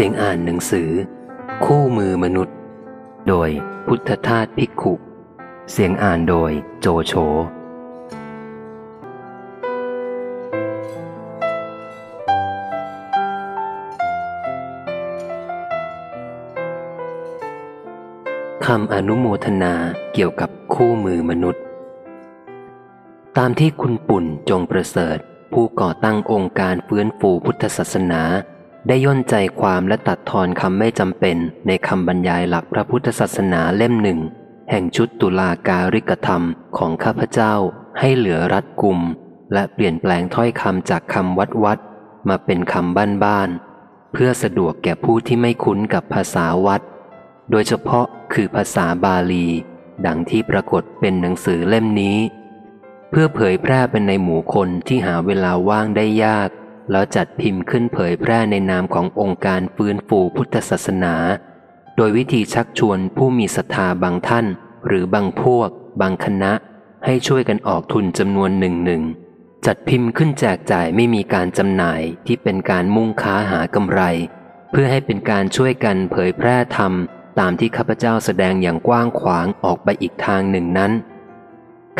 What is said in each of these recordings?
สียงอ่านหนังสือ คู่มือมนุษย์ โดยพุทธทาสภิกขุ เสียงอ่านโดยโจโฉคำอนุโมทนาเกี่ยวกับคู่มือมนุษย์ ตามที่คุณปุ่นจงประเสริฐ ผู้ก่อตั้งองค์การเฟื้นฟูพุทธศาสนา ได้ย่นใจความและตัดทอนคำไม่จำเป็นในคำบรรยายหลักพระพุทธศาสนาเล่มหนึ่ง แห่งชุดตุลาการิกธรรมของข้าพเจ้าให้เหลือรัดกุม และเปลี่ยนแปลงถ้อยคำจากคำวัดวัดมาเป็นคำบ้านบ้านๆเพื่อสะดวกแก่ผู้ที่ไม่คุ้นกับภาษาวัด โดยเฉพาะคือภาษาบาลี ดังที่ปรากฏเป็นหนังสือเล่มนี้ เพื่อเผยแพร่เป็นในหมู่คนที่หาเวลาว่างได้ยาก แล้วจัดพิมพ์ขึ้นเผยแพร่ในนามขององค์การฟื้นฟูพุทธศาสนา โดยวิธีชักชวนผู้มีศรัทธาบางท่าน หรือบางพวก บางคณะ ให้ช่วยกันออกทุนจำนวนหนึ่งหนึ่งจัดพิมพ์ขึ้นแจกจ่ายไม่มีการจำหน่ายที่เป็นการมุ่งค้าหากำไร เพื่อให้เป็นการช่วยกันเผยแพร่ธรรม ตามที่ข้าพเจ้าแสดงอย่างกว้างขวางออกไปอีกทางหนึ่งนั้น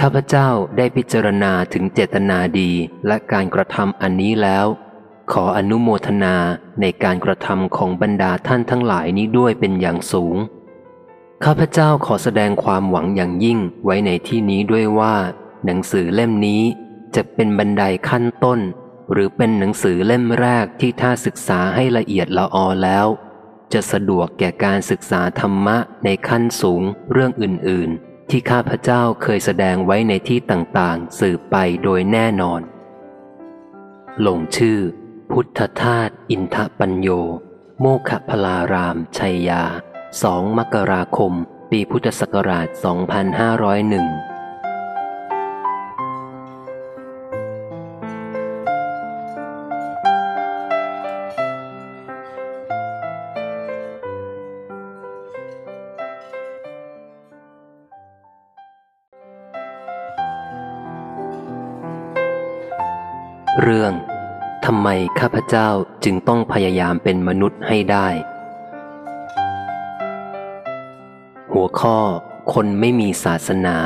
ข้าพเจ้าได้พิจารณาถึงเจตนาดีและการกระทำอันนี้แล้ว ขออนุโมทนาในการกระทำของบรรดาท่านทั้งหลายนี้ด้วยเป็นอย่างสูง ข้าพเจ้าขอแสดงความหวังอย่างยิ่งไว้ในที่นี้ด้วยว่า หนังสือเล่มนี้จะเป็นบันไดขั้นต้น หรือเป็นหนังสือเล่มแรกที่ถ้าศึกษาให้ละเอียดละออแล้ว จะสะดวกแก่การศึกษาธรรมะในขั้นสูงเรื่องอื่นๆ ที่ข้าพเจ้าเคยแสดงไว้ในที่ต่างๆ สืบไปโดยแน่นอน ลงชื่อ พุทธทาสอินทปัญโย โมขพลาราม ชัยยา 2 มกราคม ปีพุทธศักราช 2501 เรื่องทำไมข้าพเจ้าจึงต้องพยายามเป็นมนุษย์ให้ได้ หัวข้อ คนไม่มีศาสนา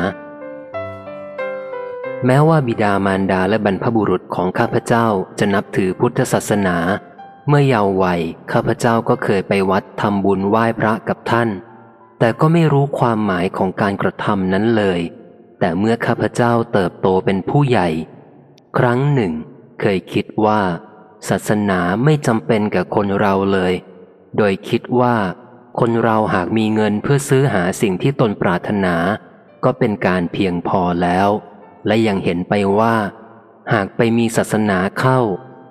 แม้ว่าบิดามารดาและบรรพบุรุษของข้าพเจ้าจะนับถือพุทธศาสนา เมื่อเยาว์วัยข้าพเจ้าก็เคยไปวัดทำบุญไหว้พระกับท่าน แต่ก็ไม่รู้ความหมายของการกระทำนั้นเลย แต่เมื่อข้าพเจ้าเติบโตเป็นผู้ใหญ่ ครั้งหนึ่ง เคยคิดว่า ศาสนาไม่จำเป็นกับคนเราเลย โดยคิดว่า คนเราหากมีเงินเพื่อซื้อหาสิ่งที่ตนปรารถนา ก็เป็นการเพียงพอแล้ว และยังเห็นไปว่า หากไปมีศาสนาเข้า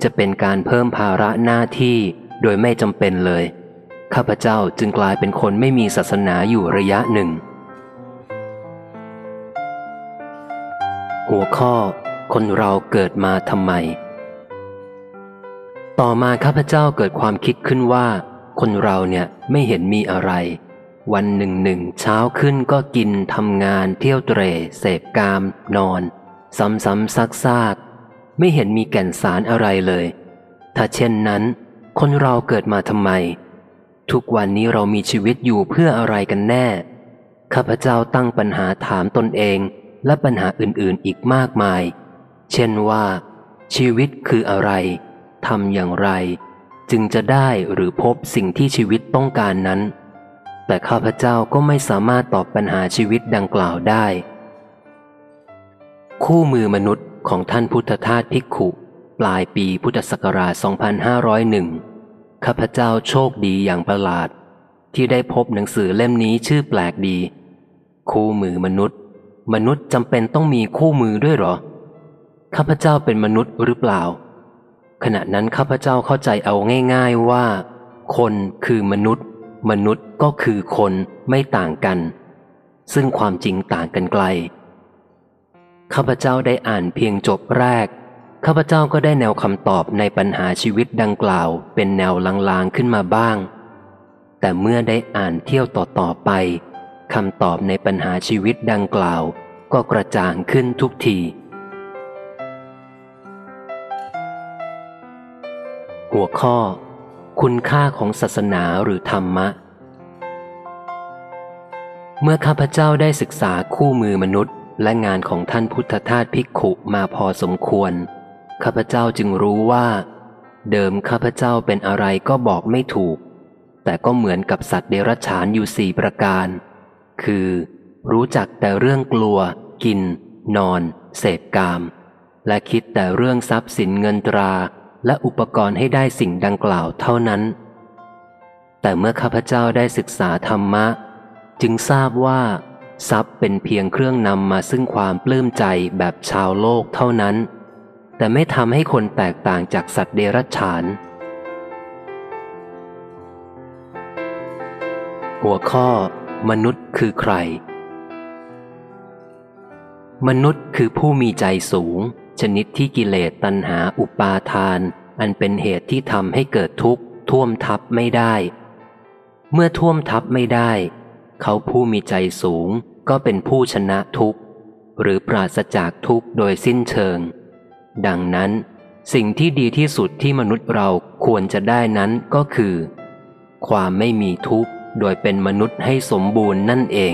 จะเป็นการเพิ่มภาระหน้าที่โดยไม่จำเป็นเลย ข้าพเจ้าจึงกลายเป็นคนไม่มีศาสนาอยู่ระยะหนึ่ง หัวข้อ คนเราเกิดมาทำไม ต่อมาข้าพเจ้าเกิดความคิดขึ้นว่า คนเราเนี่ยไม่เห็นมีอะไร วันหนึ่งหนึ่งเช้าขึ้นก็กินทำงาน เที่ยวเตรเสพกาม นอน ซ้ำๆซักซากไม่เห็นมีแก่นสารอะไรเลย ถ้าเช่นนั้น คนเราเกิดมาทำไม ทุกวันนี้เรามีชีวิตอยู่เพื่ออะไรกันแน่ ข้าพเจ้าตั้งปัญหาถามตนเองและปัญหาอื่นๆอีกมากมาย เช่นว่า ชีวิตคืออะไร ทำอย่างไร จึงจะได้หรือพบสิ่งที่ชีวิตต้องการนั้น แต่ข้าพเจ้าก็ไม่สามารถตอบปัญหาชีวิตดังกล่าวได้ คู่มือมนุษย์ของท่านพุทธทาสภิกขุ ปลายปีพุทธศักราช 2501 ข้าพเจ้าโชคดีอย่างประหลาด ที่ได้พบหนังสือเล่มนี้ชื่อแปลกดี คู่มือมนุษย์ มนุษย์จำเป็นต้องมีคู่มือด้วยหรอข้าพเจ้าเป็นมนุษย์หรือเปล่า ขณะนั้นข้าพเจ้าเข้าใจเอาง่าย ๆว่า คนคือมนุษย์ มนุษย์ก็คือคนไม่ต่างกัน ซึ่งความจริงต่างกันไกล ข้าพเจ้าได้อ่านเพียงจบแรก ข้าพเจ้าก็ได้แนวคำตอบในปัญหาชีวิตดังกล่าว เป็นแนวลางๆขึ้นมาบ้าง แต่เมื่อได้อ่านเที่ยวต่อๆไปคำตอบในปัญหาชีวิตดังกล่าว ก็กระจ่างขึ้นทุกที หัวข้อ คุณค่าของศาสนาหรือธรรมะ เมื่อข้าพเจ้าได้ศึกษาคู่มือมนุษย์ และงานของท่านพุทธทาสภิกขุมาพอสมควร ข้าพเจ้าจึงรู้ว่า เดิมข้าพเจ้าเป็นอะไรก็บอกไม่ถูก แต่ก็เหมือนกับสัตว์เดรัจฉานอยู่สี่ประการ คือ รู้จักแต่เรื่องกลัว กิน นอน เสพกาม และคิดแต่เรื่องทรัพย์สินเงินตรา และอุปกรณ์ให้ได้สิ่งดังกล่าวเท่านั้น แต่เมื่อข้าพเจ้าได้ศึกษาธรรมะ จึงทราบว่า ทรัพย์เป็นเพียงเครื่องนำมาซึ่งความปลื้มใจแบบชาวโลกเท่านั้น แต่ไม่ทำให้คนแตกต่างจากสัตว์เดรัจฉาน หัวข้อ มนุษย์คือใคร มนุษย์คือผู้มีใจสูง ชนิดที่กิเลสตัณหาอุปาทาน อันเป็นเหตุที่ทำให้เกิดทุกข์ท่วมทับไม่ได้ เมื่อท่วมทับไม่ได้ เขาผู้มีใจสูงก็เป็นผู้ชนะทุกข์ หรือปราศจากทุกข์โดยสิ้นเชิง ดังนั้น สิ่งที่ดีที่สุดที่มนุษย์เราควรจะได้นั้นก็คือ ความไม่มีทุกข์โดยเป็นมนุษย์ให้สมบูรณ์นั่นเอง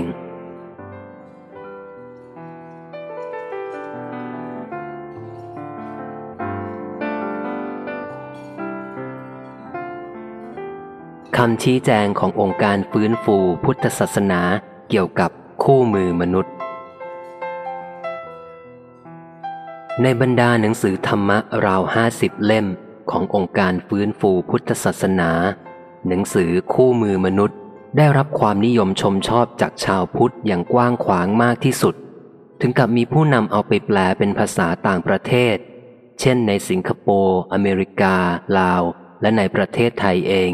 คำชี้แจงขององค์การฟื้นฟูพุทธศาสนาเกี่ยวกับคู่มือมนุษย์ ในบรรดาหนังสือธรรมะราวห้าสิบเล่มขององค์การฟื้นฟูพุทธศาสนา หนังสือคู่มือมนุษย์ ได้รับความนิยมชมชอบจากชาวพุทธอย่างกว้างขวางมากที่สุด ถึงกับมีผู้นำเอาไปแปลเป็นภาษาต่างประเทศ เช่นในสิงคโปร์ อเมริกา ลาว และในประเทศไทยเอง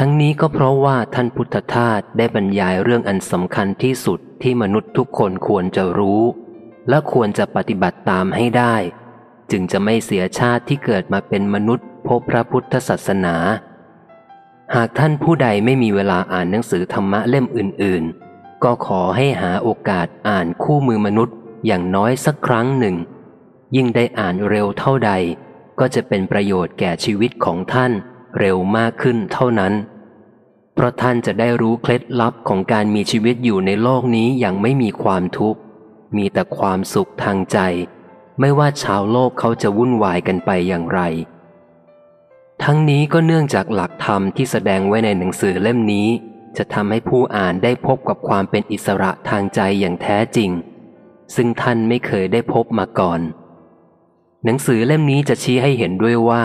ทั้งนี้ก็เพราะว่าท่านพุทธทาสได้บรรยายเรื่องอันสำคัญที่สุดที่มนุษย์ทุกคนควรจะรู้ และควรจะปฏิบัติตามให้ได้ จึงจะไม่เสียชาติที่เกิดมาเป็นมนุษย์พบพระพุทธศาสนา หากท่านผู้ใดไม่มีเวลาอ่านหนังสือธรรมะเล่มอื่น ๆ ก็ขอให้หาโอกาสอ่านคู่มือมนุษย์อย่างน้อยสักครั้งหนึ่ง ยิ่งได้อ่านเร็วเท่าใด ก็จะเป็นประโยชน์แก่ชีวิตของท่าน เร็วมากขึ้นเท่านั้น เพราะท่านจะได้รู้เคล็ดลับของการมีชีวิตอยู่ในโลกนี้อย่างไม่มีความทุกข์ มีแต่ความสุขทางใจ ไม่ว่าชาวโลกเขาจะวุ่นวายกันไปอย่างไร ทั้งนี้ก็เนื่องจากหลักธรรมที่แสดงไว้ในหนังสือเล่มนี้ จะทำให้ผู้อ่านได้พบกับความเป็นอิสระทางใจอย่างแท้จริง ซึ่งท่านไม่เคยได้พบมาก่อนหนังสือเล่มนี้จะชี้ให้เห็นด้วยว่า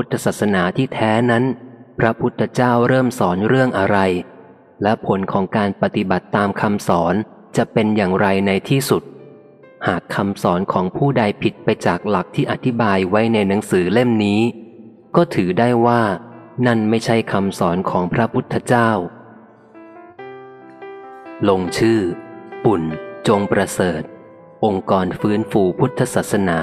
พุทธศาสนาที่แท้นั้น พระพุทธเจ้าเริ่มสอนเรื่องอะไร และผลของการปฏิบัติตามคำสอนจะเป็นอย่างไรในที่สุด หากคำสอนของผู้ใดผิดไปจากหลักที่อธิบายไว้ในหนังสือเล่มนี้ ก็ถือได้ว่า นั่นไม่ใช่คำสอนของพระพุทธเจ้า ลงชื่อ ปุ่น จงประเสริฐ องค์กรฟื้นฟูพุทธศาสนา